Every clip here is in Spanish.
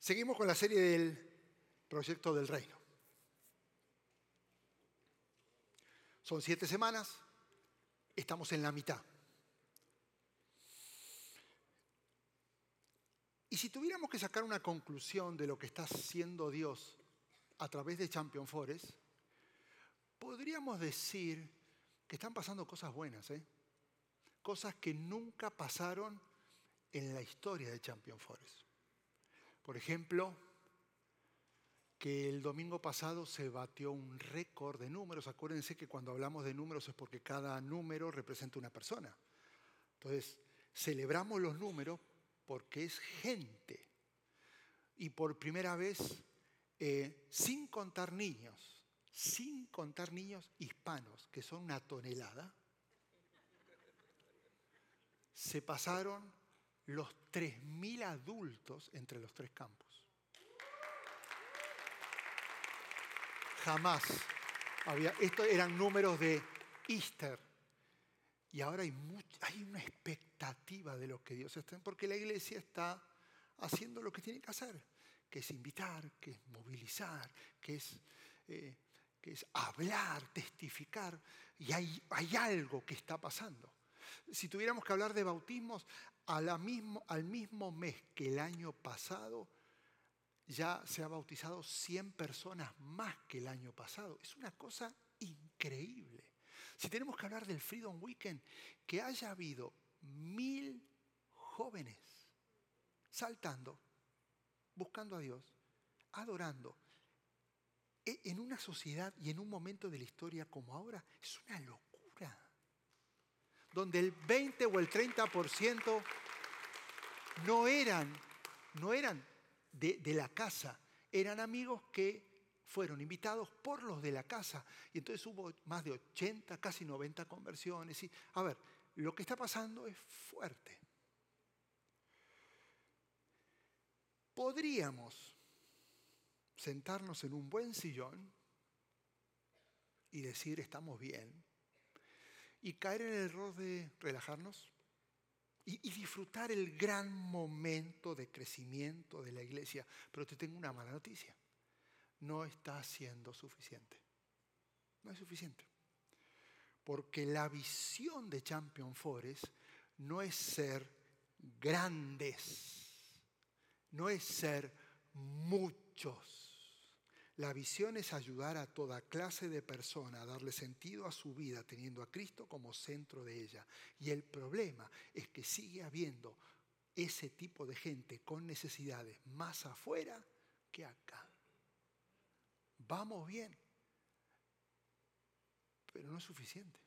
Seguimos con la serie del proyecto del reino. Son siete semanas, estamos en la mitad. Y si tuviéramos que sacar una conclusión de lo que está haciendo Dios a través de Champion Forest, podríamos decir que están pasando cosas buenas, ¿eh? cosas que nunca pasaron en la historia de Champion Forest. Por ejemplo, que el domingo pasado se batió un récord de números. Acuérdense que cuando hablamos de números es porque cada número representa una persona. Entonces, celebramos los números porque es gente. Y por primera vez, eh, sin contar niños, sin contar niños hispanos, que son una tonelada, se pasaron los 3.000 adultos entre los tres campos. Jamás había, estos eran números de Easter, y ahora hay, hay una expectativa de lo que Dios está, porque la iglesia está haciendo lo que tiene que hacer, que es invitar, que es movilizar, que es, eh, que es hablar, testificar, y hay, hay algo que está pasando. Si tuviéramos que hablar de bautismos, mismo, al mismo mes que el año pasado, ya se ha bautizado 100 personas más que el año pasado. Es una cosa increíble. Si tenemos que hablar del Freedom Weekend, que haya habido mil jóvenes saltando, buscando a Dios, adorando, e, en una sociedad y en un momento de la historia como ahora, es una locura. Donde el 20 o el 30% no eran, no eran de, de la casa, eran amigos que fueron invitados por los de la casa. Y entonces hubo más de 80, casi 90 conversiones. Y, a ver, lo que está pasando es fuerte. Podríamos sentarnos en un buen sillón y decir estamos bien y caer en el error de relajarnos y, disfrutar el gran momento de crecimiento de la iglesia. Pero te tengo una mala noticia no está siendo suficiente. No es suficiente. Porque la visión de Champion Forest no es ser grandes, no es ser muchos. La visión es ayudar a toda clase de persona a darle sentido a su vida teniendo a Cristo como centro de ella. Y el problema es que sigue habiendo ese tipo de gente con necesidades más afuera que acá vamos bien, pero no es suficiente.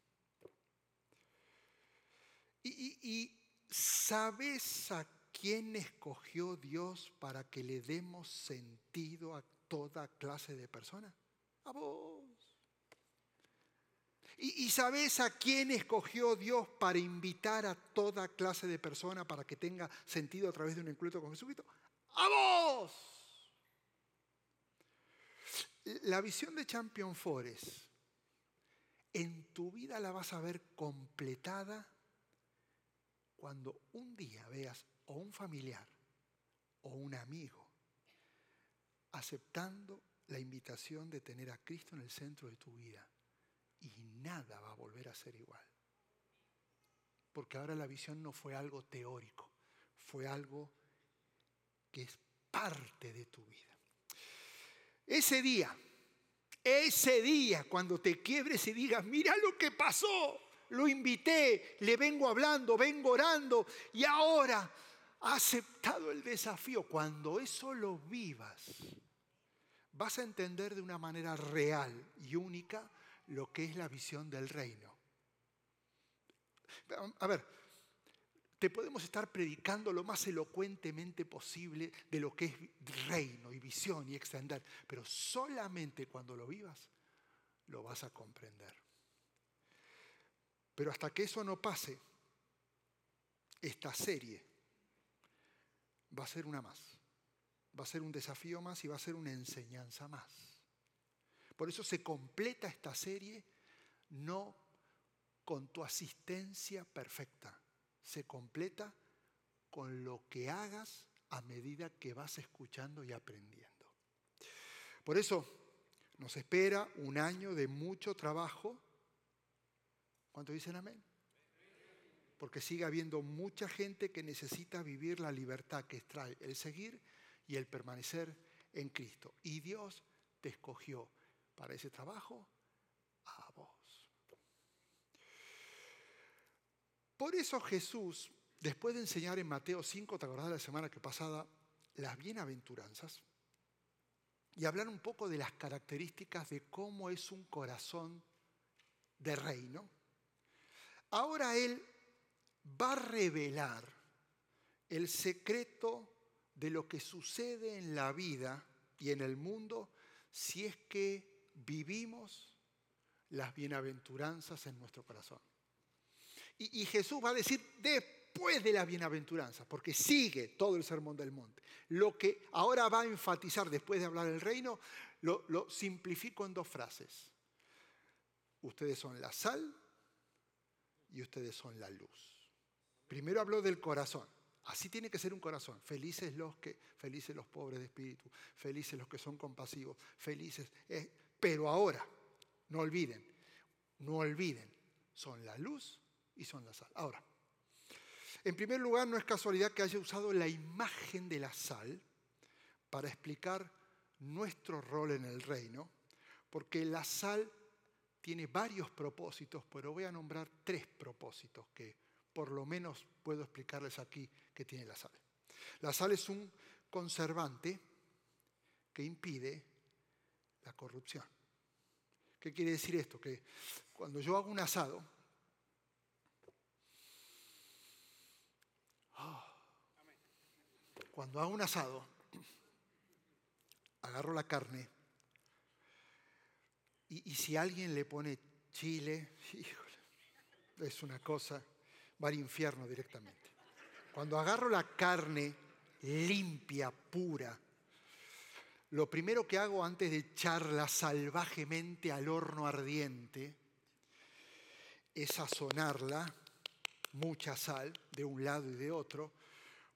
Y, ¿sabes a quién escogió Dios para que le demos sentido a toda clase de personas? A vos. ¿Y, sabes a quién escogió Dios para invitar a toda clase de personas para que tenga sentido a través de un encuentro con Jesucristo? A vos. La visión de Champion Forest, en tu vida la vas a ver completada cuando un día veas o un familiar o un amigo aceptando la invitación de tener a Cristo en el centro de tu vida y nada va a volver a ser igual. Porque ahora la visión no fue algo teórico, fue algo que es parte de tu vida. Ese día, ese día, cuando te quiebres y digas, mira lo que pasó, lo invité, le vengo hablando, vengo orando y ahora ha aceptado el desafío. Cuando eso lo vivas, vas a entender de una manera real y única lo que es la visión del reino. A ver, te podemos estar predicando lo más elocuentemente posible de lo que es reino y visión y extender, pero solamente cuando lo vivas lo vas a comprender. Pero hasta que eso no pase, esta serie va a ser una más, va a ser un desafío más y va a ser una enseñanza más. Por eso se completa esta serie no con tu asistencia perfecta, se completa con lo que hagas a medida que vas escuchando y aprendiendo. Por eso nos espera un año de mucho trabajo. ¿Cuánto dicen amén? Porque sigue habiendo mucha gente que necesita vivir la libertad que trae el seguir y el permanecer en Cristo. Y Dios te escogió para ese trabajo a vos. Por eso Jesús, después de enseñar en Mateo 5, ¿te acordás de la semana que pasada? Las bienaventuranzas y hablar un poco de las características de cómo es un corazón de reino. Ahora Él va a revelar el secreto de lo que sucede en la vida y en el mundo si es que vivimos las bienaventuranzas en nuestro corazón. Y, Jesús va a decir después de la bienaventuranza, porque sigue todo el sermón del monte. Lo que ahora va a enfatizar después de hablar del reino, lo, lo simplifico en dos frases. Ustedes son la sal y ustedes son la luz. Primero habló del corazón. Así tiene que ser un corazón. Felices los que, felices los pobres de espíritu, felices los que son compasivos, felices. Eh, pero ahora, no olviden, no olviden, son la luz y son la sal. Ahora, en primer lugar, no es casualidad que haya usado la imagen de la sal para explicar nuestro rol en el reino, porque la sal tiene varios propósitos, pero voy a nombrar tres propósitos que por lo menos puedo explicarles aquí que tiene la sal. La sal es un conservante que impide la corrupción. ¿Qué quiere decir esto? Que cuando yo hago un asado, ah, cuando hago un asado, agarro la carne y, y si alguien le pone chile, híjole, es una cosa va al infierno directamente. Cuando agarro la carne limpia, pura, lo primero que hago antes de echarla salvajemente al horno ardiente es sazonarla, mucha sal de un lado y de otro,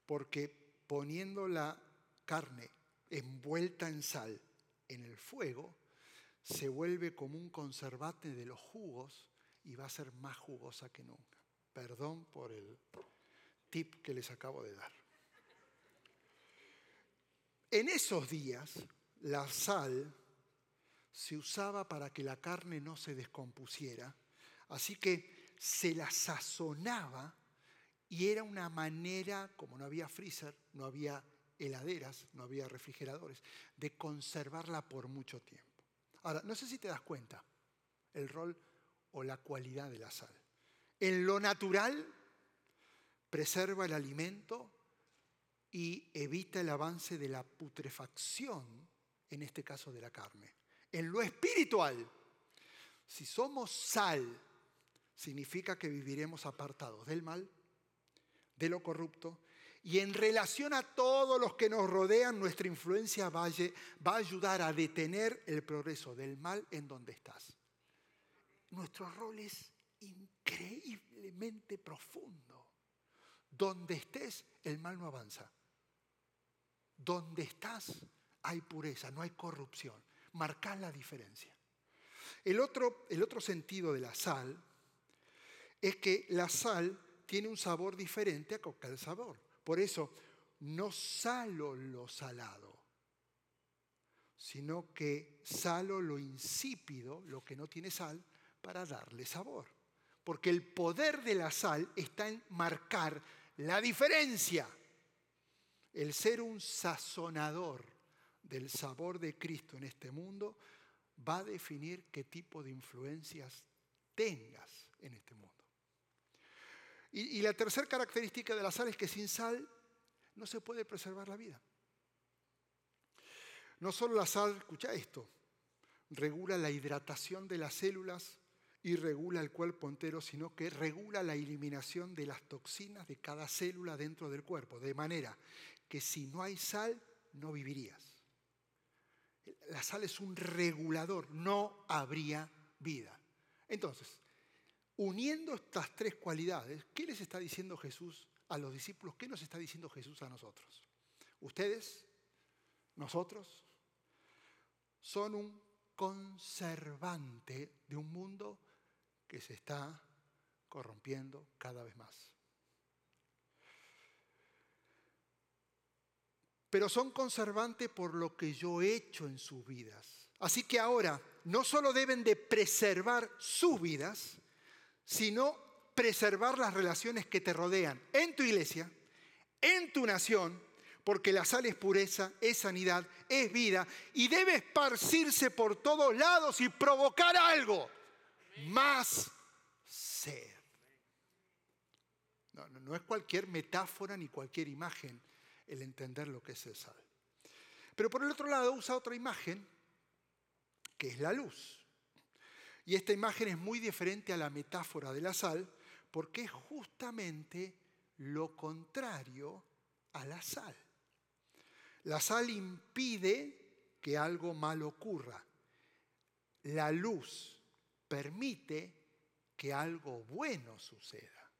porque poniendo la carne envuelta en sal en el fuego, se vuelve como un conservante de los jugos y va a ser más jugosa que nunca. Perdón por el tip que les acabo de dar. En esos días, la sal se usaba para que la carne no se descompusiera, así que se la sazonaba y era una manera, como no había freezer, no había heladeras, no había refrigeradores, de conservarla por mucho tiempo. Ahora, no sé si te das cuenta el rol o la cualidad de la sal. En lo natural, preserva el alimento y evita el avance de la putrefacción, en este caso de la carne. En lo espiritual, si somos sal, significa que viviremos apartados del mal, de lo corrupto, y en relación a todos los que nos rodean, nuestra influencia va a ayudar a detener el progreso del mal en donde estás. Nuestro rol es increíblemente profundo. Donde estés, el mal no avanza. Donde estás, hay pureza, no hay corrupción. Marcar la diferencia. El otro, el otro sentido de la sal es que la sal tiene un sabor diferente a cualquier sabor. Por eso, no salo lo salado, sino que salo lo insípido, lo que no tiene sal, para darle sabor porque el poder de la sal está en marcar la diferencia. El ser un sazonador del sabor de Cristo en este mundo va a definir qué tipo de influencias tengas en este mundo. Y, la tercera característica de la sal es que sin sal no se puede preservar la vida. No solo la sal, escucha esto, regula la hidratación de las células y regula el cuerpo entero, sino que regula la eliminación de las toxinas de cada célula dentro del cuerpo, de manera que si no hay sal, no vivirías. La sal es un regulador, no habría vida. Entonces, uniendo estas tres cualidades, ¿qué les está diciendo Jesús a los discípulos? ¿Qué nos está diciendo Jesús a nosotros? Ustedes, nosotros, son un conservante de un mundo que se está corrompiendo cada vez más. Pero son conservantes por lo que yo he hecho en sus vidas. Así que ahora no solo deben de preservar sus vidas, sino preservar las relaciones que te rodean en tu iglesia, en tu nación, porque la sal es pureza, es sanidad, es vida y debe esparcirse por todos lados y provocar algo más ser. No, no, es cualquier metáfora ni cualquier imagen el entender lo que es el sal. Pero por el otro lado usa otra imagen que es la luz. Y esta imagen es muy diferente a la metáfora de la sal porque es justamente lo contrario a la sal. La sal impide que algo malo ocurra. La luz permite que algo bueno suceda.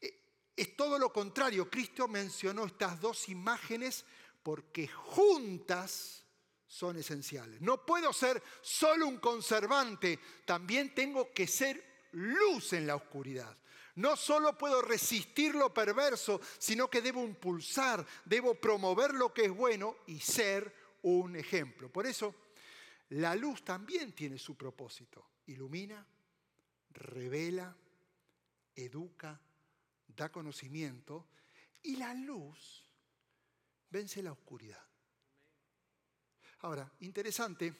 E, es todo lo contrario. Cristo mencionó estas dos imágenes porque juntas son esenciales. No puedo ser solo un conservante, también tengo que ser luz en la oscuridad. No solo puedo resistir lo perverso, sino que debo impulsar, debo promover lo que es bueno y ser un ejemplo. Por eso, la luz también tiene su propósito. Ilumina, revela, educa, da conocimiento y la luz vence la oscuridad. Ahora, interesante,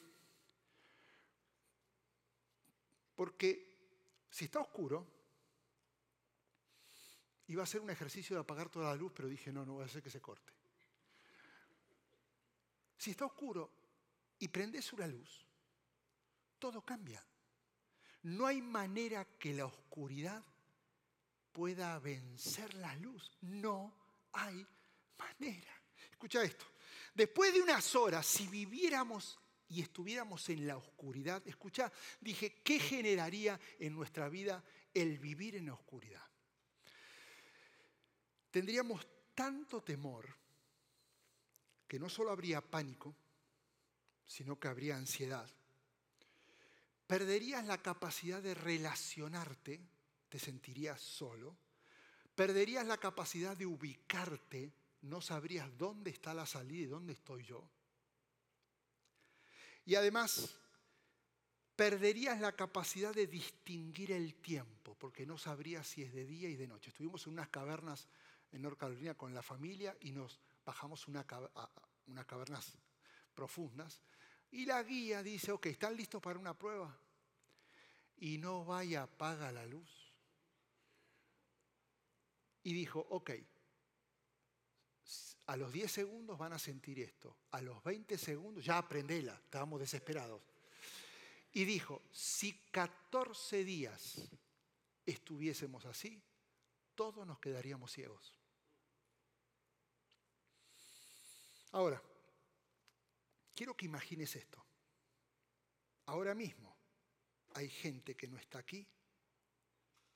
porque si está oscuro, Iba a hacer un ejercicio de apagar toda la luz, pero dije, no, no voy a hacer que se corte. Si está oscuro y prendes una luz, todo cambia. No hay manera que la oscuridad pueda vencer la luz. No hay manera. Escucha esto. Después de unas horas, si viviéramos y estuviéramos en la oscuridad, escucha, dije, ¿qué generaría en nuestra vida el vivir en la oscuridad? tendríamos tanto temor que no solo habría pánico, sino que habría ansiedad. Perderías la capacidad de relacionarte, te sentirías solo. Perderías la capacidad de ubicarte, no sabrías dónde está la salida y dónde estoy yo. Y además, perderías la capacidad de distinguir el tiempo, porque no sabrías si es de día y de noche. Estuvimos en unas cavernas en North Carolina con la familia y nos bajamos una, a unas cavernas profundas. Y la guía dice, ok, ¿están listos para una prueba? Y no vaya, apaga la luz. Y dijo, ok, a los 10 segundos van a sentir esto, a los 20 segundos, ya aprendela, estábamos desesperados. Y dijo, si 14 días estuviésemos así, todos nos quedaríamos ciegos. Ahora, quiero que imagines esto. Ahora mismo hay gente que no está aquí,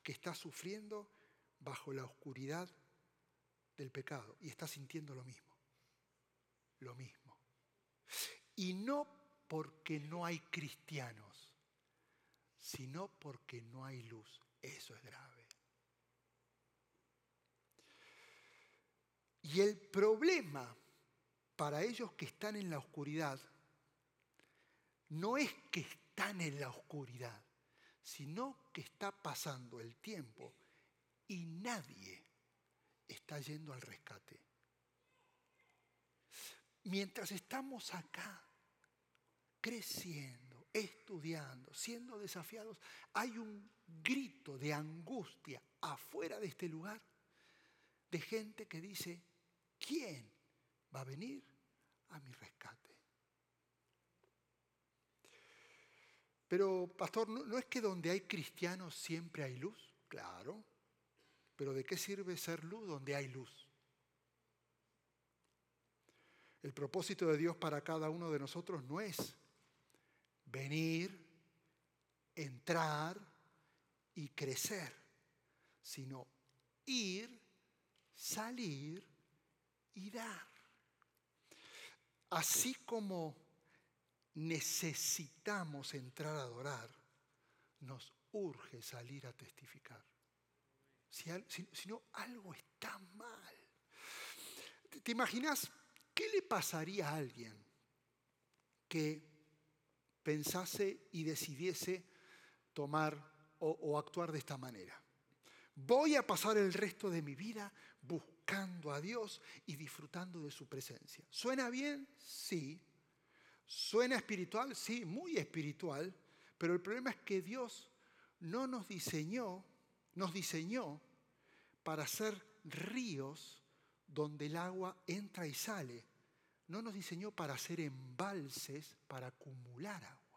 que está sufriendo bajo la oscuridad del pecado y está sintiendo lo mismo. Lo mismo. Y no porque no hay cristianos, sino porque no hay luz. Eso es grave. Y el problema para ellos que están en la oscuridad, no es que están en la oscuridad, sino que está pasando el tiempo y nadie está yendo al rescate. Mientras estamos acá, creciendo, estudiando, siendo desafiados, hay un grito de angustia afuera de este lugar de gente que dice, ¿quién va a venir a mi rescate. Pero, pastor, ¿no, es que donde hay cristianos siempre hay luz? Claro. Pero ¿de qué sirve ser luz donde hay luz? El propósito de Dios para cada uno de nosotros no es venir, entrar y crecer, sino ir, salir y dar. Así como necesitamos entrar a adorar, nos urge salir a testificar. Si, no, algo está mal. ¿Te imaginas qué le pasaría a alguien que pensase y decidiese tomar o, o actuar de esta manera? Voy a pasar el resto de mi vida buscando a Dios y disfrutando de su presencia. ¿Suena bien? Sí. ¿Suena espiritual? Sí, muy espiritual. Pero el problema es que Dios no nos diseñó, nos diseñó para ser ríos donde el agua entra y sale. No nos diseñó para hacer embalses para acumular agua.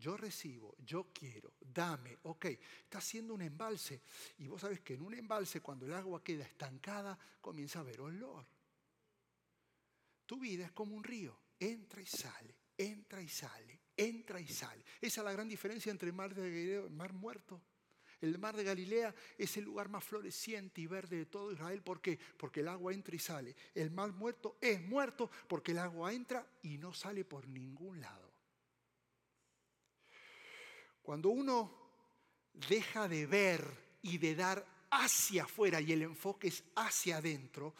Yo recibo, yo quiero, dame, ok, está haciendo un embalse. Y vos sabés que en un embalse, cuando el agua queda estancada, comienza a haber olor. Tu vida es como un río, entra y sale, entra y sale, entra y sale. Esa es la gran diferencia entre el mar de Galilea y el mar muerto. El mar de Galilea es el lugar más floreciente y verde de todo Israel. ¿Por qué? Porque el agua entra y sale. El mar muerto es muerto porque el agua entra y no sale por ningún lado. Cuando uno deja de ver y de dar hacia afuera y el enfoque es hacia adentro,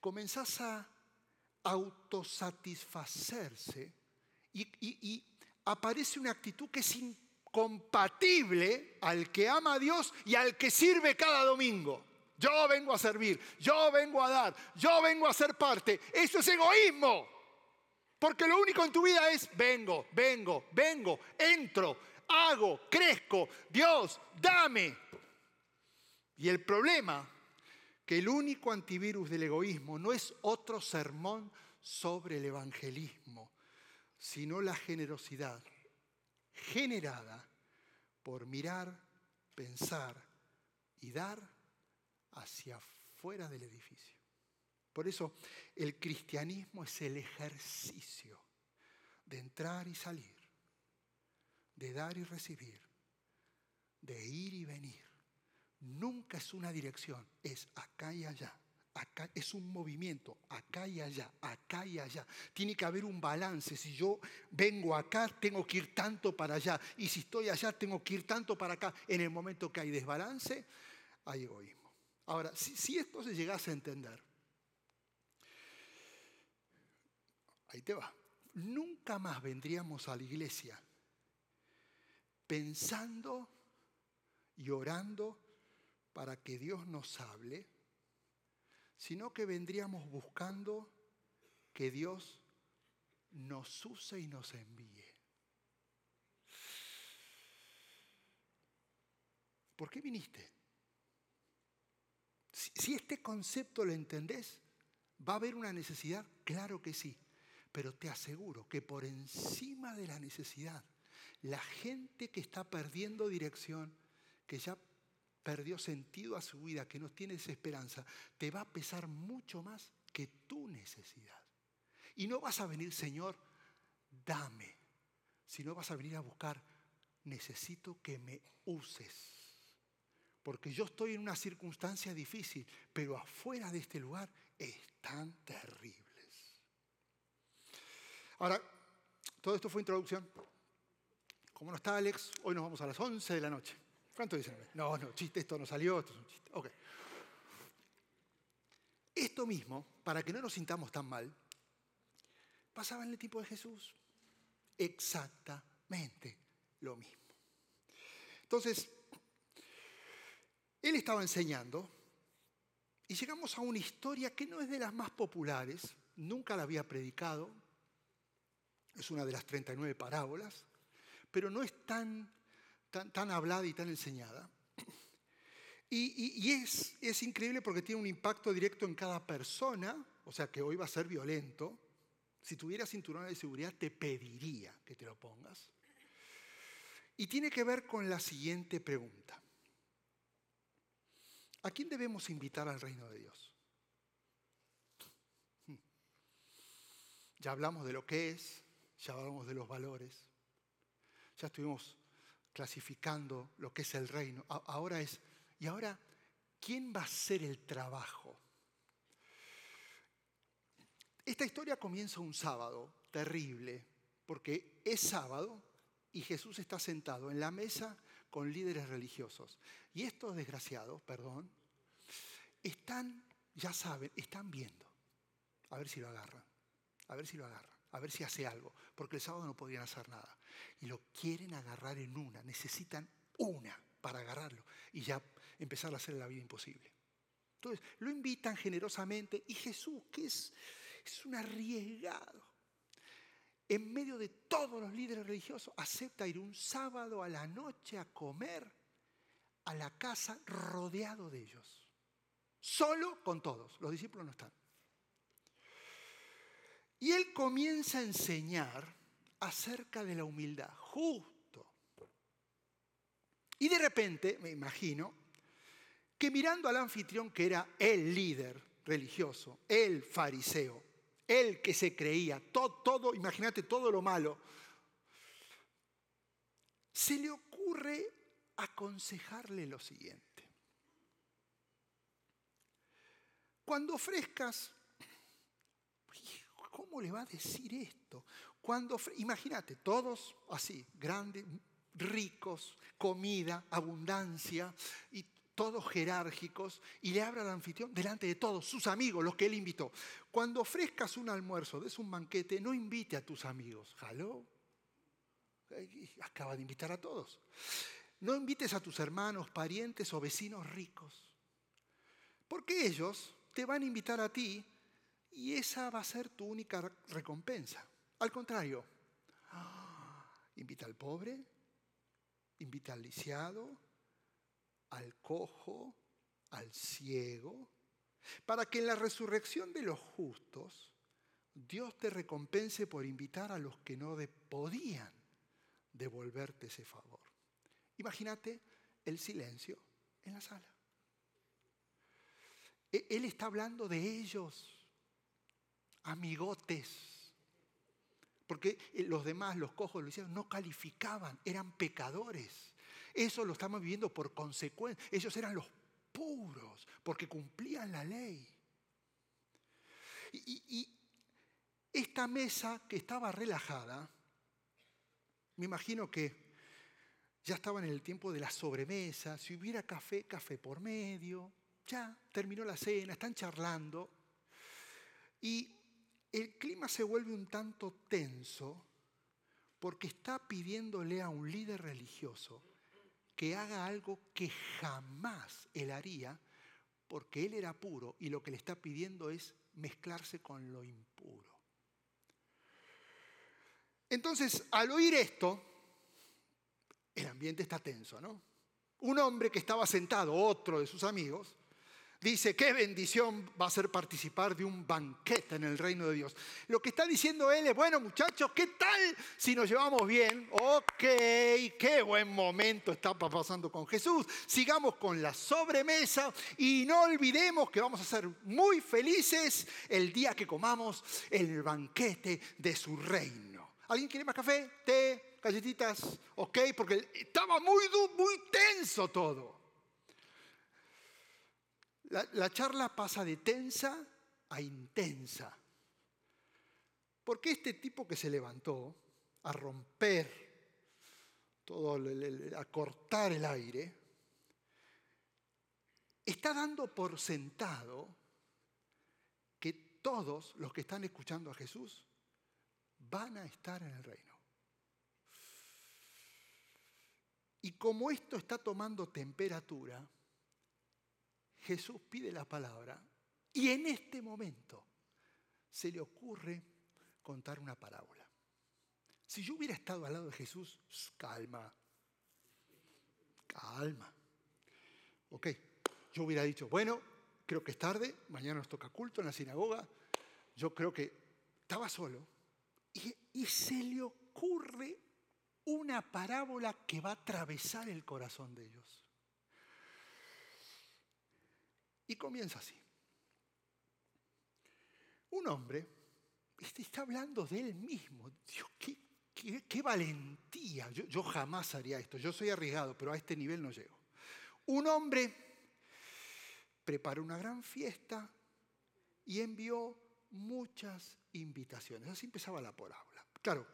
comenzás a autosatisfacerse y, y aparece una actitud que es incompatible al que ama a Dios y al que sirve cada domingo. Yo vengo a servir, yo vengo a dar, yo vengo a ser parte. Eso es egoísmo. Porque lo único en tu vida es vengo, vengo, vengo, entro, hago, crezco, Dios, dame. Y el problema, que el único antivirus del egoísmo no es otro sermón sobre el evangelismo, sino la generosidad generada por mirar, pensar y dar hacia fuera del edificio. Por eso el cristianismo es el ejercicio de entrar y salir de dar y recibir, de ir y venir. Nunca es una dirección, es acá y allá. Acá es un movimiento, acá y allá, acá y allá. Tiene que haber un balance. Si yo vengo acá, tengo que ir tanto para allá. Y si estoy allá, tengo que ir tanto para acá. En el momento que hay desbalance, hay egoísmo. Ahora, si, si esto se llegase a entender, ahí te va. Nunca más vendríamos a la iglesia pensando y orando para que Dios nos hable, sino que vendríamos buscando que Dios nos use y nos envíe. ¿Por qué viniste? Si, este concepto lo entendés, ¿va a haber una necesidad? Claro que sí, pero te aseguro que por encima de la necesidad la gente que está perdiendo dirección, que ya perdió sentido a su vida, que no tiene esa esperanza, te va a pesar mucho más que tu necesidad. Y no vas a venir, Señor, dame, sino vas a venir a buscar, necesito que me uses. Porque yo estoy en una circunstancia difícil, pero afuera de este lugar están terribles. Ahora, todo esto fue introducción. Como no está Alex, hoy nos vamos a las 11 de la noche. ¿Cuánto dicen? No, no, chiste, esto no salió, esto es un chiste. Ok. Esto mismo, para que no nos sintamos tan mal, pasaba en el tiempo de Jesús. Exactamente lo mismo. Entonces, él estaba enseñando y llegamos a una historia que no es de las más populares, nunca la había predicado, es una de las 39 parábolas, pero no es tan, tan, hablada y tan enseñada. Y, es, es, increíble porque tiene un impacto directo en cada persona, o sea que hoy va a ser violento. Si tuviera cinturón de seguridad te pediría que te lo pongas. Y tiene que ver con la siguiente pregunta. ¿A quién debemos invitar al reino de Dios? Hmm. Ya hablamos de lo que es, ya hablamos de los valores, ya estuvimos clasificando lo que es el reino. Ahora es, ¿y ahora quién va a hacer el trabajo? Esta historia comienza un sábado terrible, porque es sábado y Jesús está sentado en la mesa con líderes religiosos. Y estos desgraciados, perdón, están, ya saben, están viendo. A ver si lo agarran, a ver si lo agarran, a ver si hace algo, porque el sábado no podían hacer nada. Y lo quieren agarrar en una, necesitan una para agarrarlo y ya empezar a hacer la vida imposible. Entonces, lo invitan generosamente y Jesús, que es, es un arriesgado, en medio de todos los líderes religiosos, acepta ir un sábado a la noche a comer a la casa rodeado de ellos. Solo con todos, los discípulos no están. Y él comienza a enseñar acerca de la humildad, justo. Y de repente, me imagino, que mirando al anfitrión que era el líder religioso, el fariseo, el que se creía, todo, imagínate todo lo malo, se le ocurre aconsejarle lo siguiente. Cuando ofrezcas, ¿cómo le va a decir esto? Cuando, imagínate, todos así, grandes, ricos, comida, abundancia, y todos jerárquicos, y le habla al anfitrión delante de todos, sus amigos, los que él invitó. Cuando ofrezcas un almuerzo, des un banquete, no invite a tus amigos. ¿Jaló? Acaba de invitar a todos. No invites a tus hermanos, parientes o vecinos ricos. Porque ellos te van a invitar a ti y esa va a ser tu única recompensa. Al contrario, invita al pobre, invita al lisiado, al cojo, al ciego, para que en la resurrección de los justos Dios te recompense por invitar a los que no podían devolverte ese favor. Imagínate el silencio en la sala. E-, él está hablando de ellos, amigotes. Porque los demás, los cojos, los hicieron, no calificaban, eran pecadores. Eso lo estamos viviendo por consecuencia. Ellos eran los puros, porque cumplían la ley. Y, esta mesa que estaba relajada, me imagino que ya estaba en el tiempo de la sobremesa, si hubiera café, café por medio, ya terminó la cena, están charlando. Y el clima se vuelve un tanto tenso porque está pidiéndole a un líder religioso que haga algo que jamás él haría, porque él era puro y lo que le está pidiendo es mezclarse con lo impuro. Entonces, al oír esto, el ambiente está tenso, ¿no? Un hombre que estaba sentado, otro de sus amigos, Dice, qué bendición va a ser participar de un banquete en el reino de Dios. Lo que está diciendo él es, bueno muchachos, ¿qué tal si nos llevamos bien? Ok, qué buen momento está pasando con Jesús. Sigamos con la sobremesa y no olvidemos que vamos a ser muy felices el día que comamos el banquete de su reino. ¿Alguien quiere más café? ¿Té? ¿Galletitas? Ok, porque estaba muy, muy tenso todo. La, charla pasa de tensa a intensa. Porque este tipo que se levantó a romper todo, a cortar el aire, está dando por sentado que todos los que están escuchando a Jesús van a estar en el reino. Y como esto está tomando temperatura, Jesús pide la palabra y en este momento se le ocurre contar una parábola. Si yo hubiera estado al lado de Jesús, calma, calma. Ok, yo hubiera dicho, bueno, creo que es tarde, mañana nos toca culto en la sinagoga, yo creo que estaba solo y, y se le ocurre una parábola que va a atravesar el corazón de ellos. Y comienza así. Un hombre este, está hablando de él mismo. Dios, qué, valentía. Yo, jamás haría esto. Yo soy arriesgado, pero a este nivel no llego. Un hombre preparó una gran fiesta y envió muchas invitaciones. Así empezaba la parábola. Claro,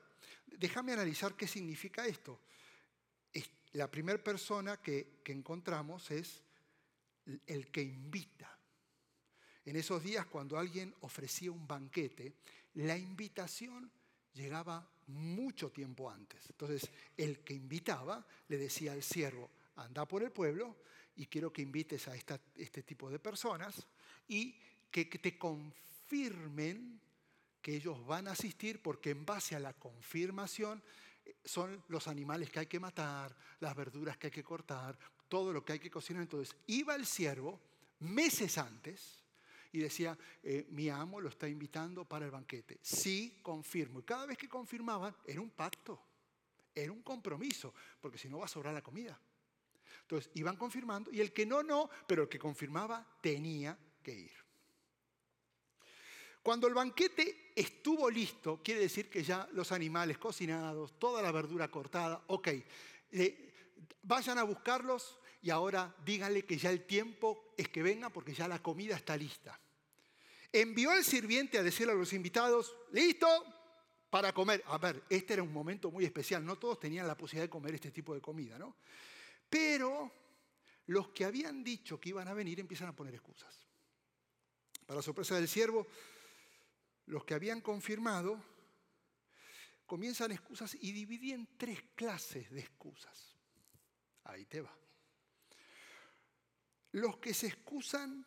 déjame analizar qué significa esto. La primera persona que, que encontramos es el que invita. En esos días, cuando alguien ofrecía un banquete, la invitación llegaba mucho tiempo antes. Entonces, el que invitaba le decía al siervo, anda por el pueblo y quiero que invites a este tipo de personas y que, que te confirmen que ellos van a asistir porque en base a la confirmación eh, son los animales que hay que matar, las verduras que hay que cortar, todo lo que hay que cocinar. Entonces, iba el siervo meses antes y decía, eh, mi amo lo está invitando para el banquete. Sí, confirmo. Y cada vez que confirmaban, era un pacto, era un compromiso, porque si no va a sobrar la comida. Entonces, iban confirmando y el que no, no, pero el que confirmaba tenía que ir. Cuando el banquete estuvo listo, quiere decir que ya los animales cocinados, toda la verdura cortada, ok, eh, vayan a buscarlos y ahora díganle que ya el tiempo es que venga porque ya la comida está lista. Envió al sirviente a decirle a los invitados, listo para comer. A ver, este era un momento muy especial, no todos tenían la posibilidad de comer este tipo de comida, ¿no? Pero los que habían dicho que iban a venir empiezan a poner excusas. Para sorpresa del siervo, los que habían confirmado comienzan excusas y dividí en tres clases de excusas. Ahí te va. Los que se excusan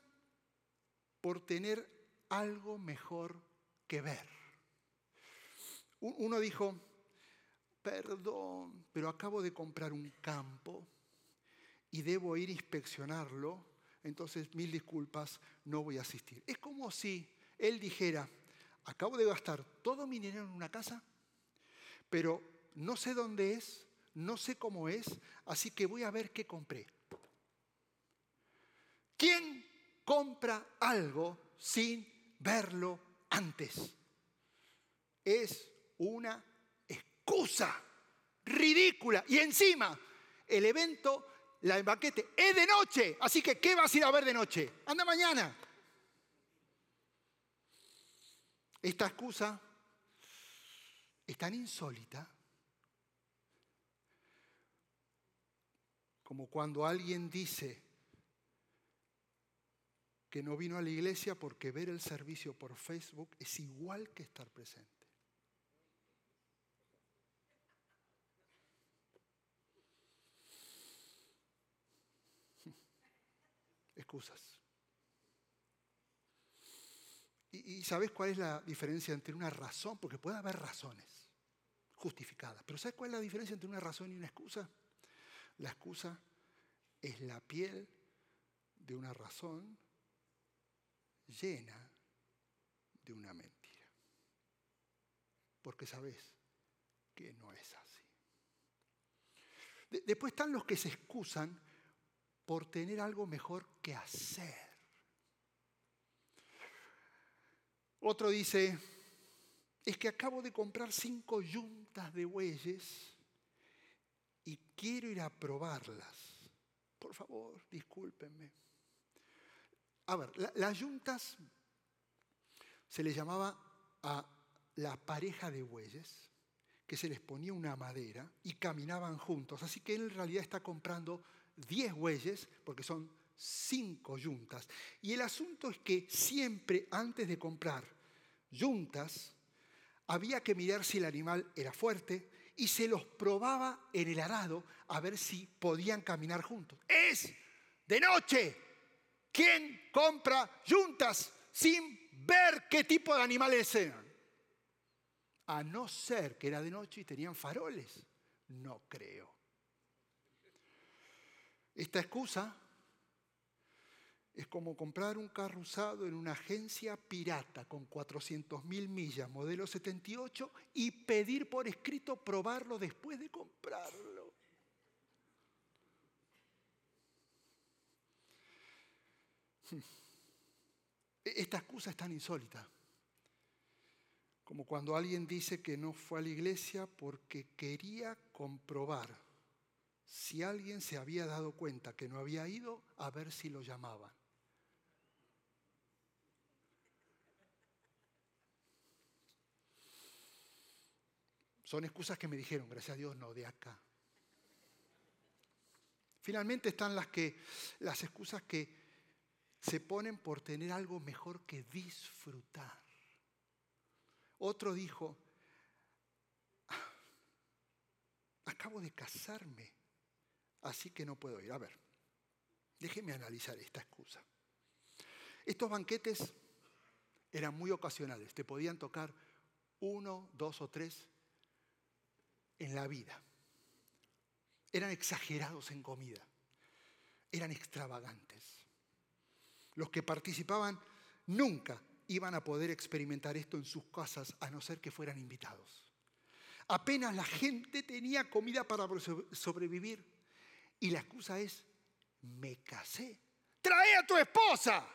por tener algo mejor que ver. Uno dijo, perdón, pero acabo de comprar un campo y debo ir a inspeccionarlo, entonces mil disculpas, no voy a asistir. Es como si él dijera, acabo de gastar todo mi dinero en una casa, pero no sé dónde es, no sé cómo es, así que voy a ver qué compré. ¿Quién compra algo sin verlo antes? Es una excusa ridícula. Y encima, el evento, la banquete, es de noche. Así que, ¿qué vas a ir a ver de noche? Anda mañana. Esta excusa es tan insólita como cuando alguien dice, que no vino a la iglesia porque ver el servicio por Facebook es igual que estar presente. Excusas. ¿Y, sabes cuál es la diferencia entre una razón? Porque puede haber razones justificadas, pero ¿sabes cuál es la diferencia entre una razón y una excusa? La excusa es la piel de una razón llena de una mentira. Porque sabes que no es así. después están los que se excusan por tener algo mejor que hacer. Otro dice, es que acabo de comprar cinco yuntas de bueyes y quiero ir a probarlas. Por favor, discúlpenme. A ver, las yuntas se les llamaba a la pareja de bueyes, que se les ponía una madera y caminaban juntos. Así que él en realidad está comprando 10 bueyes, porque son cinco yuntas. Y el asunto es que siempre antes de comprar yuntas, había que mirar si el animal era fuerte y se los probaba en el arado a ver si podían caminar juntos. Es de noche, ¿Quién compra yuntas sin ver qué tipo de animales eran? A no ser que era de noche y tenían faroles. No creo. Esta excusa es como comprar un carro usado en una agencia pirata con 400.000 millas, modelo 78, y pedir por escrito probarlo después de comprarlo. E-, esta excusa es tan insólita como cuando alguien dice que no fue a la iglesia porque quería comprobar si alguien se había dado cuenta que no había ido a ver si lo llamaban. Son excusas que me dijeron, gracias a Dios, no de acá. Finalmente están las que las excusas que se ponen por tener algo mejor que disfrutar. Otro dijo, ah, acabo de casarme, así que no puedo ir. A ver, déjeme analizar esta excusa. Estos banquetes eran muy ocasionales, te podían tocar uno, dos o tres en la vida. Eran exagerados en comida, eran extravagantes. Los que participaban nunca iban a poder experimentar esto en sus casas a no ser que fueran invitados. Apenas la gente tenía comida para sobrevivir y la excusa es, me casé. Trae a tu esposa.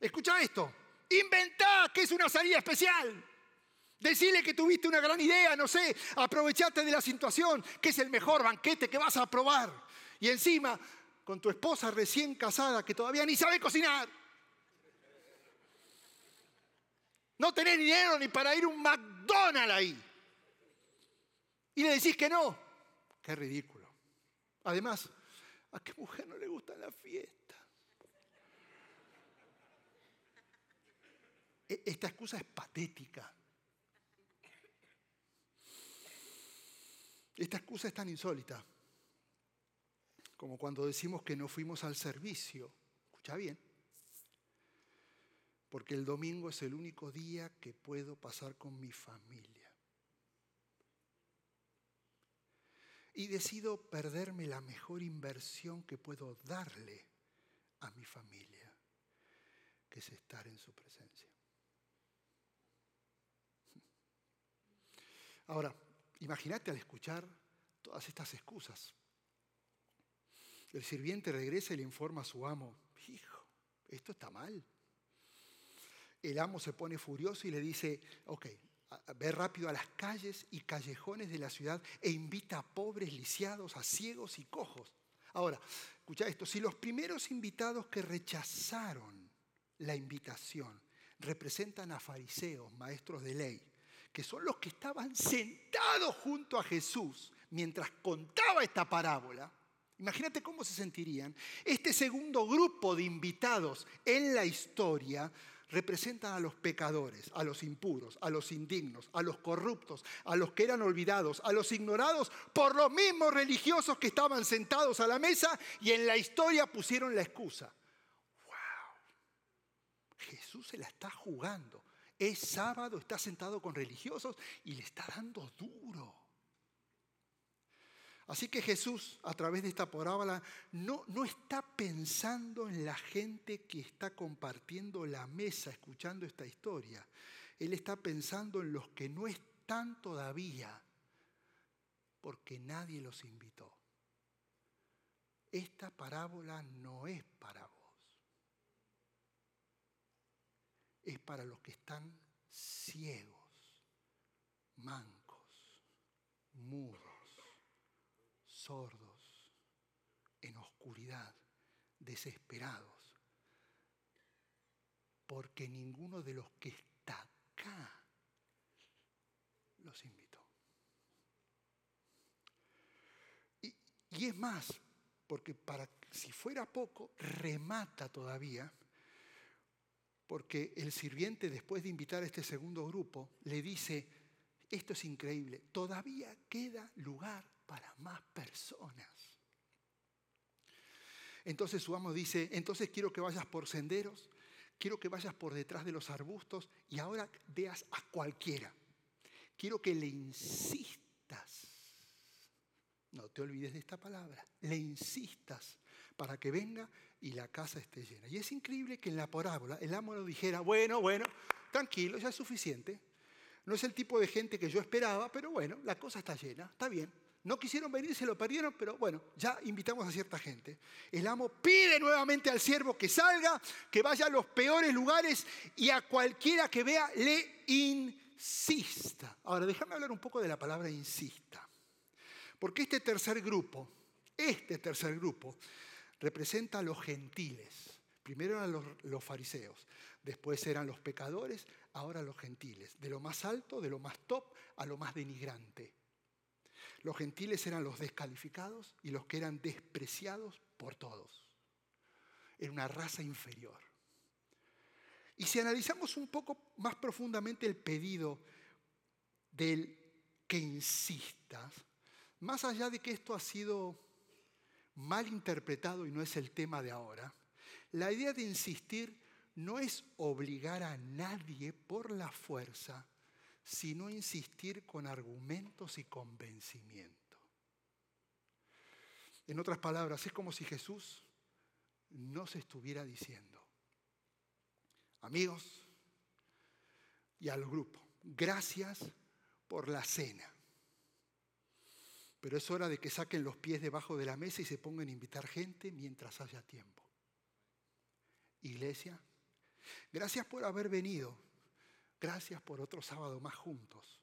Escucha esto. Inventá que es una salida especial. Decirle que tuviste una gran idea, no sé, aprovechate de la situación, que es el mejor banquete que vas a probar. Y encima, con tu esposa recién casada que todavía ni sabe cocinar. No tenés dinero ni para ir a un McDonald's ahí. Y le decís que no. Qué ridículo. Además, ¿a qué mujer no le gustan las fiestas? E, esta excusa es patética. Esta excusa es tan insólita como cuando decimos que no fuimos al servicio. Escucha bien. Porque el domingo es el único día que puedo pasar con mi familia. Y decido perderme la mejor inversión que puedo darle a mi familia, que es estar en su presencia. Ahora, imagínate al escuchar todas estas excusas. El sirviente regresa y le informa a su amo, hijo, esto está mal. El amo se pone furioso y le dice, ok, ve rápido a las calles y callejones de la ciudad e invita a pobres, lisiados, a ciegos y cojos. Ahora, escucha esto, si los primeros invitados que rechazaron la invitación representan a fariseos, maestros de ley, que son los que estaban sentados junto a Jesús mientras contaba esta parábola, imagínate cómo se sentirían. Este segundo grupo de invitados en la historia representan a los pecadores, a los impuros, a los indignos, a los corruptos, a los que eran olvidados, a los ignorados por los mismos religiosos que estaban sentados a la mesa y en la historia pusieron la excusa. ¡Wow! Jesús se la está jugando. Es sábado, está sentado con religiosos y le está dando duro. Así que Jesús, a través de esta parábola, no, no está pensando en la gente que está compartiendo la mesa, escuchando esta historia. Él está pensando en los que no están todavía, porque nadie los invitó. Esta parábola no es para vos es para los que están ciegos, mancos, mudos, sordos, en oscuridad, desesperados, porque ninguno de los que está acá los invitó. Y, es más, porque para si fuera poco, remata todavía porque el sirviente, después de invitar a este segundo grupo, le dice, esto es increíble, todavía queda lugar para más personas. Entonces su amo dice, entonces quiero que vayas por senderos, quiero que vayas por detrás de los arbustos y ahora veas a cualquiera. Quiero que le insistas, no te olvides de esta palabra, le insistas para que venga y la casa esté llena. Y es increíble que en la parábola el amo no dijera, bueno, bueno, tranquilo, ya es suficiente. No es el tipo de gente que yo esperaba, pero bueno, la cosa está llena, está bien. No quisieron venir, se lo perdieron, pero bueno, ya invitamos a cierta gente. El amo pide nuevamente al siervo que salga, que vaya a los peores lugares y a cualquiera que vea le insista. Ahora, déjame hablar un poco de la palabra insista. Porque este tercer grupo, este tercer grupo, representa a los gentiles, Primero eran los, los, fariseos, después eran los pecadores, ahora los gentiles. De lo más alto, de lo más top, a lo más denigrante. Los gentiles eran los descalificados y los que eran despreciados por todos. Era una raza inferior. Y si analizamos un poco más profundamente el pedido del que insistas, más allá de que esto ha sido mal interpretado y no es el tema de ahora, la idea de insistir no es obligar a nadie por la fuerza, sino insistir con argumentos y convencimiento. En otras palabras, es como si Jesús nos estuviera diciendo, amigos y al grupo, gracias por la cena. Pero es hora de que saquen los pies debajo de la mesa y se pongan a invitar gente mientras haya tiempo. Iglesia, gracias por haber venido. Gracias por otro sábado más juntos.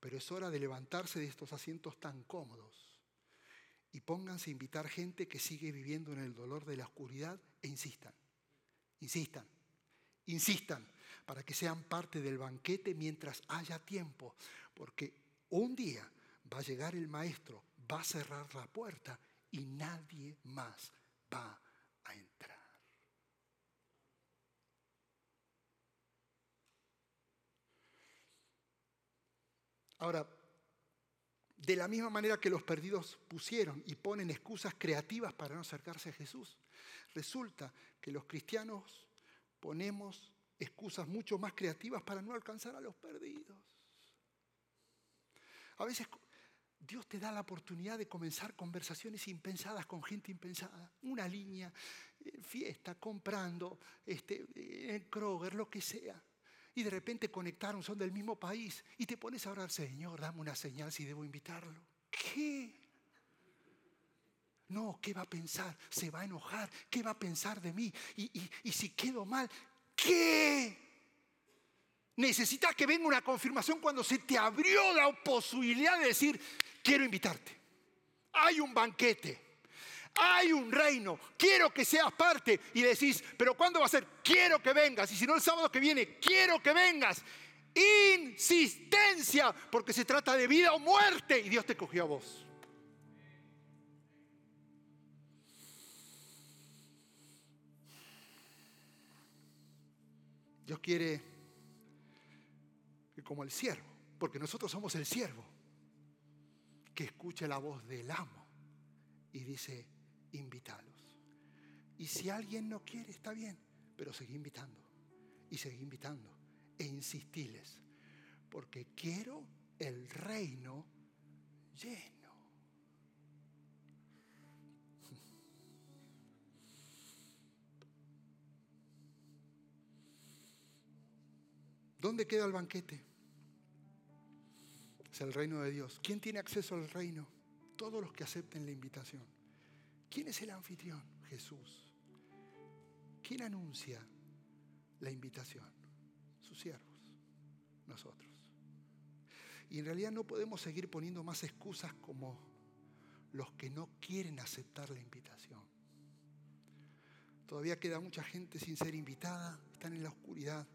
Pero es hora de levantarse de estos asientos tan cómodos y pónganse a invitar gente que sigue viviendo en el dolor de la oscuridad e insistan, insistan, insistan para que sean parte del banquete mientras haya tiempo, porque un día va a llegar el maestro, va a cerrar la puerta y nadie más va a entrar. Ahora, de la misma manera que los perdidos pusieron y ponen excusas creativas para no acercarse a Jesús, resulta que los cristianos ponemos excusas mucho más creativas para no alcanzar a los perdidos. A veces Dios te da la oportunidad de comenzar conversaciones impensadas con gente impensada. Una línea, eh, fiesta, comprando, este, en Kroger, lo que sea y de repente conectaron, son del mismo país, y te pones a orar, Señor, dame una señal si debo invitarlo. ¿Qué? No, ¿qué va a pensar? Se va a enojar. ¿Qué va a pensar de mí? Y, y si quedo mal, ¿qué? Necesitas que venga una confirmación cuando se te abrió la posibilidad de decir, quiero invitarte. Hay un banquete hay un reino, quiero que seas parte. Y decís, pero ¿cuándo va a ser? Quiero que vengas. Y si no el sábado que viene, quiero que vengas. Insistencia, porque se trata de vida o muerte. Y Dios te cogió a vos. Dios quiere que como el siervo, porque nosotros somos el siervo, que escuche la voz del amo y dice, invítalos. Y si alguien no quiere, está bien, pero seguí invitando y seguí invitando e insistíles, porque quiero el reino lleno. ¿Dónde queda el banquete? Es el reino de Dios. ¿Quién tiene acceso al reino? Todos los que acepten la invitación. ¿Quién es el anfitrión? Jesús. ¿Quién anuncia la invitación? Sus siervos, nosotros. Y en realidad no podemos seguir poniendo más excusas como los que no quieren aceptar la invitación. Todavía queda mucha gente sin ser invitada, están en la oscuridad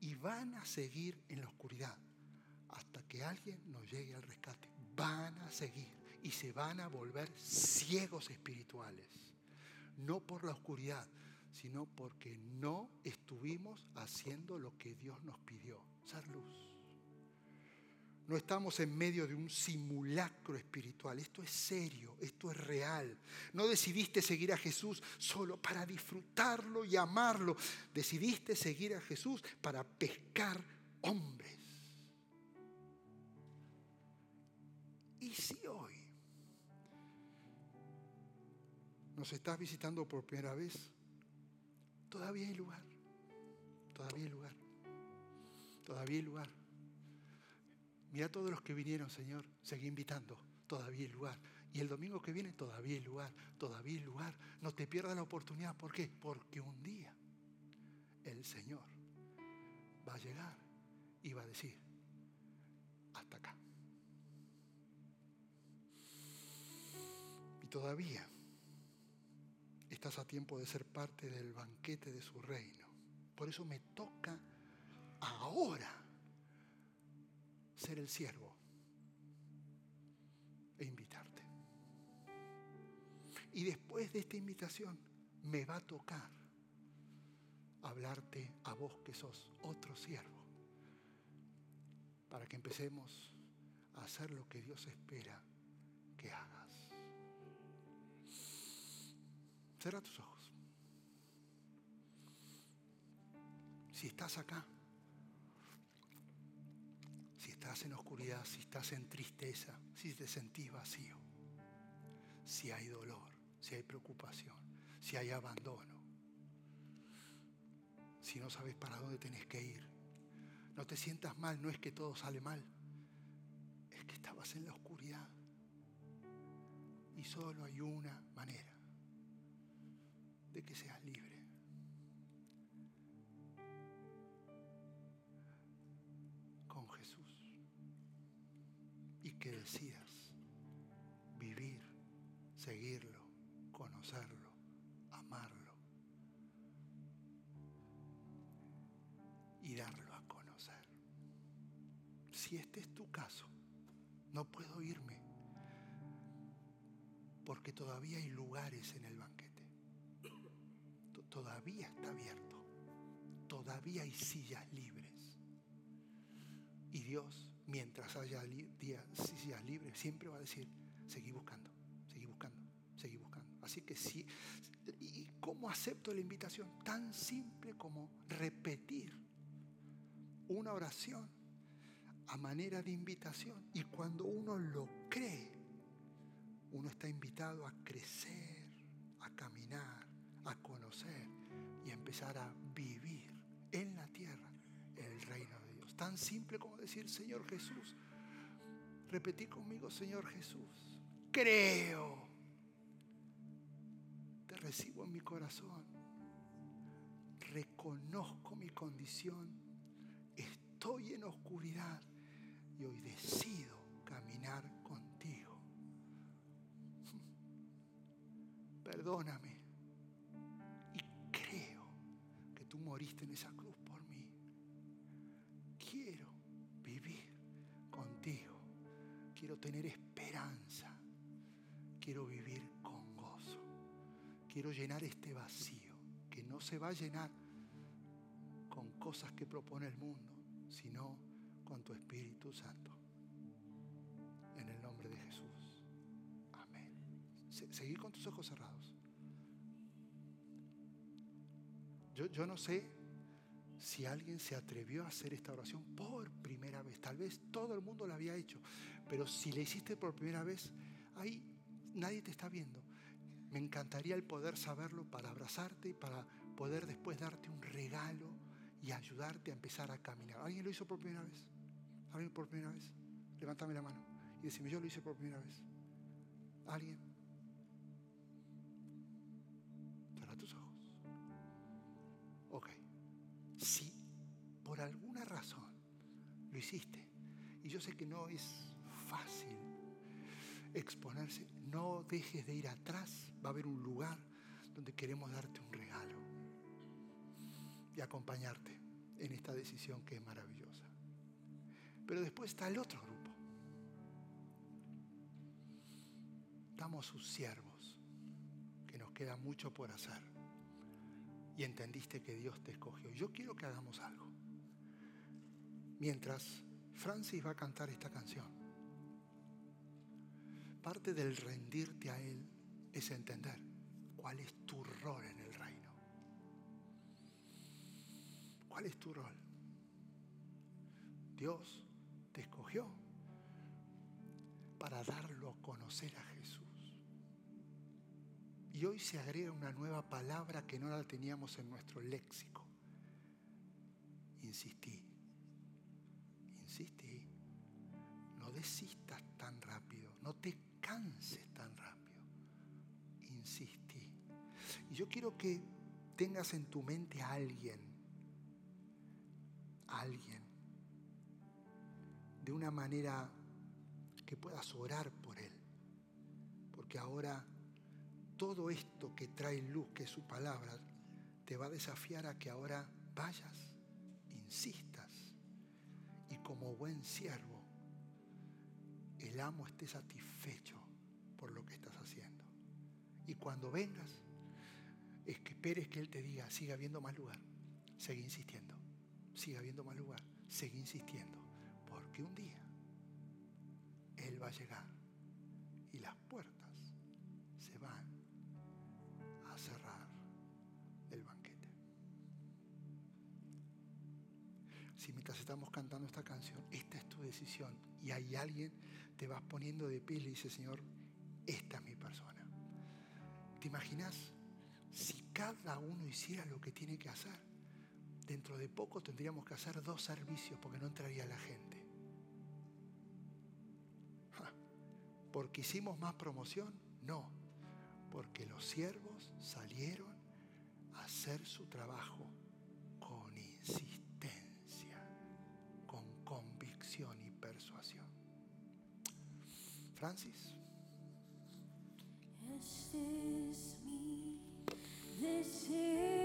y van a seguir en la oscuridad hasta que alguien nos llegue al rescate. Van a seguir y se van a volver ciegos espirituales. No por la oscuridad, sino porque no estuvimos haciendo lo que Dios nos pidió, ser luz. No estamos en medio de un simulacro espiritual. Esto es serio, esto es real. No decidiste seguir a Jesús solo para disfrutarlo y amarlo. Decidiste seguir a Jesús para pescar hombres. Y si hoy nos estás visitando por primera vez, todavía hay lugar. Todavía hay lugar. Todavía hay lugar. Mira a todos los que vinieron, Señor. Seguí invitando. Todavía hay lugar. Y el domingo que viene todavía hay lugar. Todavía hay lugar. No te pierdas la oportunidad. ¿Por qué? Porque un día el Señor va a llegar y va a decir, hasta acá. Y todavía estás a tiempo de ser parte del banquete de su reino. Por eso me toca ahora ser el siervo e invitarte. Y después de esta invitación me va a tocar hablarte a vos que sos otro siervo, para que empecemos a hacer lo que Dios espera que hagas. Cierra tus ojos. Si estás acá, si estás en oscuridad, si estás en tristeza, si te sentís vacío, si hay dolor, si hay preocupación, si hay abandono, si no sabes para dónde tenés que ir, no te sientas mal, no es que todo sale mal, es que estabas en la oscuridad y solo hay una manera de que seas libre. Con Jesús. Y que decidas vivir, seguirlo, conocerlo, amarlo y darlo a conocer. Si este es tu caso, no puedo irme porque todavía hay lugares en el banquete. Todavía está abierto. Todavía hay sillas libres. Y Dios, mientras haya sillas libres, siempre va a decir, seguí buscando, seguí buscando, seguí buscando. Así que sí, ¿y cómo acepto la invitación? Tan simple como repetir una oración a manera de invitación. Y cuando uno lo cree, uno está invitado a crecer, a caminar, a conocer y empezar a vivir en la tierra el reino de Dios. Tan simple como decir, Señor Jesús, repetí conmigo, Señor Jesús, creo, te recibo en mi corazón, reconozco mi condición, estoy en oscuridad y hoy decido caminar contigo. Perdóname moriste en esa cruz por mí. Quiero vivir contigo. Quiero tener esperanza. Quiero vivir con gozo. Quiero llenar este vacío que no se va a llenar con cosas que propone el mundo, sino con tu Espíritu Santo. En el nombre de Jesús. Amén. Seguir con tus ojos cerrados. Yo, no sé si alguien se atrevió a hacer esta oración por primera vez. Tal vez todo el mundo la había hecho, pero si la hiciste por primera vez, ahí nadie te está viendo. Me encantaría el poder saberlo para abrazarte y para poder después darte un regalo y ayudarte a empezar a caminar. ¿Alguien lo hizo por primera vez? ¿Alguien por primera vez? Levántame la mano y decime, yo lo hice por primera vez. ¿Alguien? Por alguna razón lo hiciste, y yo sé que no es fácil exponerse, no dejes de ir atrás, va a haber un lugar donde queremos darte un regalo y acompañarte en esta decisión que es maravillosa. Pero después está el otro grupo. Estamos sus siervos, que nos queda mucho por hacer y entendiste que Dios te escogió. Yo quiero que hagamos algo. Mientras Francis va a cantar esta canción, parte del rendirte a Él es entender cuál es tu rol en el reino. ¿Cuál es tu rol? Dios te escogió para darlo a conocer a Jesús. Y hoy se agrega una nueva palabra que no la teníamos en nuestro léxico. Insistí. Desistas tan rápido. No te canses tan rápido. Insistí. Y yo quiero que tengas en tu mente a alguien. A alguien. De una manera que puedas orar por él. Porque ahora todo esto que trae luz, que es su palabra, te va a desafiar a que ahora vayas, insistas y como buen siervo, el amo esté satisfecho por lo que estás haciendo. Y cuando vengas, es que esperes que Él te diga, siga habiendo más lugar, sigue insistiendo, siga habiendo más lugar, sigue insistiendo, porque un día Él va a llegar y las puertas Si mientras estamos cantando esta canción, esta es tu decisión y hay alguien, te vas poniendo de pie y le dice, Señor, esta es mi persona. ¿Te imaginas si cada uno hiciera lo que tiene que hacer? Dentro de poco tendríamos que hacer dos servicios porque no entraría la gente. ¿Porque hicimos más promoción? No, porque los siervos salieron a hacer su trabajo con insistencia, Francis. Este es mi deseo,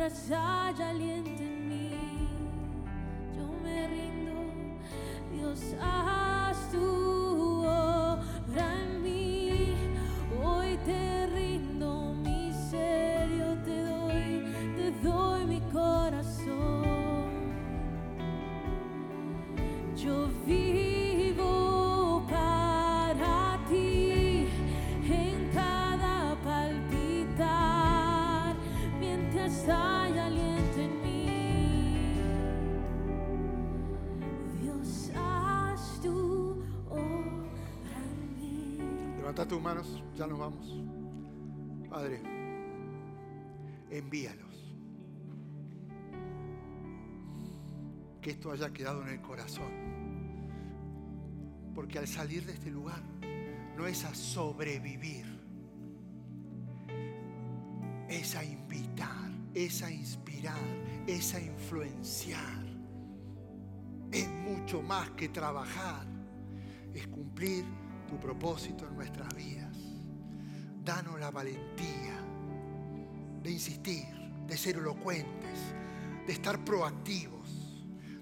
mientras haya tus manos, ya nos vamos. Padre, envíalos. Que esto haya quedado en el corazón. Porque al salir de este lugar no es a sobrevivir, es a invitar, es a inspirar, es a influenciar. Es mucho más que trabajar, es cumplir tu propósito en nuestras vidas. Danos la valentía de insistir, de ser elocuentes, de estar proactivos,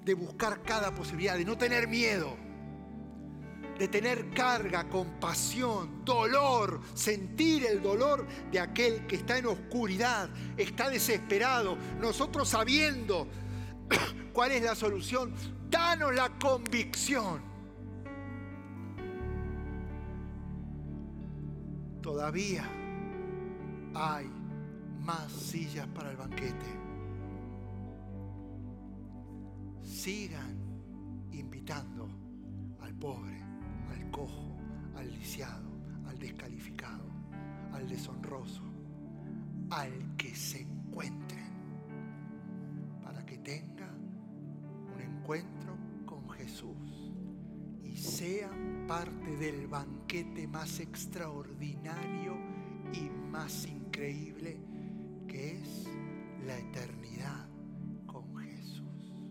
de buscar cada posibilidad, de no tener miedo, de tener carga, compasión, dolor, sentir el dolor de aquel que está en oscuridad, está desesperado. Nosotros sabiendo cuál es la solución, danos la convicción. Todavía hay más sillas para el banquete. Sigan invitando al pobre, al cojo, al lisiado, al descalificado, al deshonroso, al que se encuentren, para que tenga un encuentro con Jesús sean parte del banquete más extraordinario y más increíble que es la eternidad con Jesús.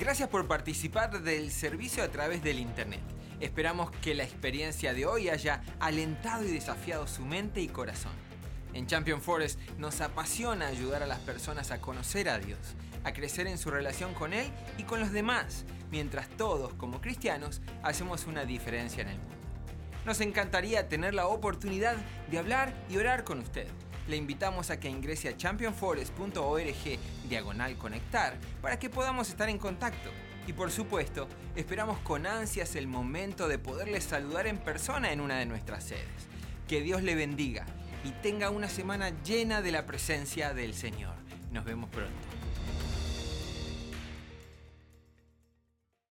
Gracias por participar del servicio a través del Internet. Esperamos que la experiencia de hoy haya alentado y desafiado su mente y corazón. En Champion Forest nos apasiona ayudar a las personas a conocer a Dios, a crecer en su relación con Él y con los demás, mientras todos, como cristianos, hacemos una diferencia en el mundo. Nos encantaría tener la oportunidad de hablar y orar con usted. Le invitamos a que ingrese a championforest.org diagonal conectar para que podamos estar en contacto. Y por supuesto, esperamos con ansias el momento de poderles saludar en persona en una de nuestras sedes. Que Dios le bendiga y tenga una semana llena de la presencia del Señor. Nos vemos pronto.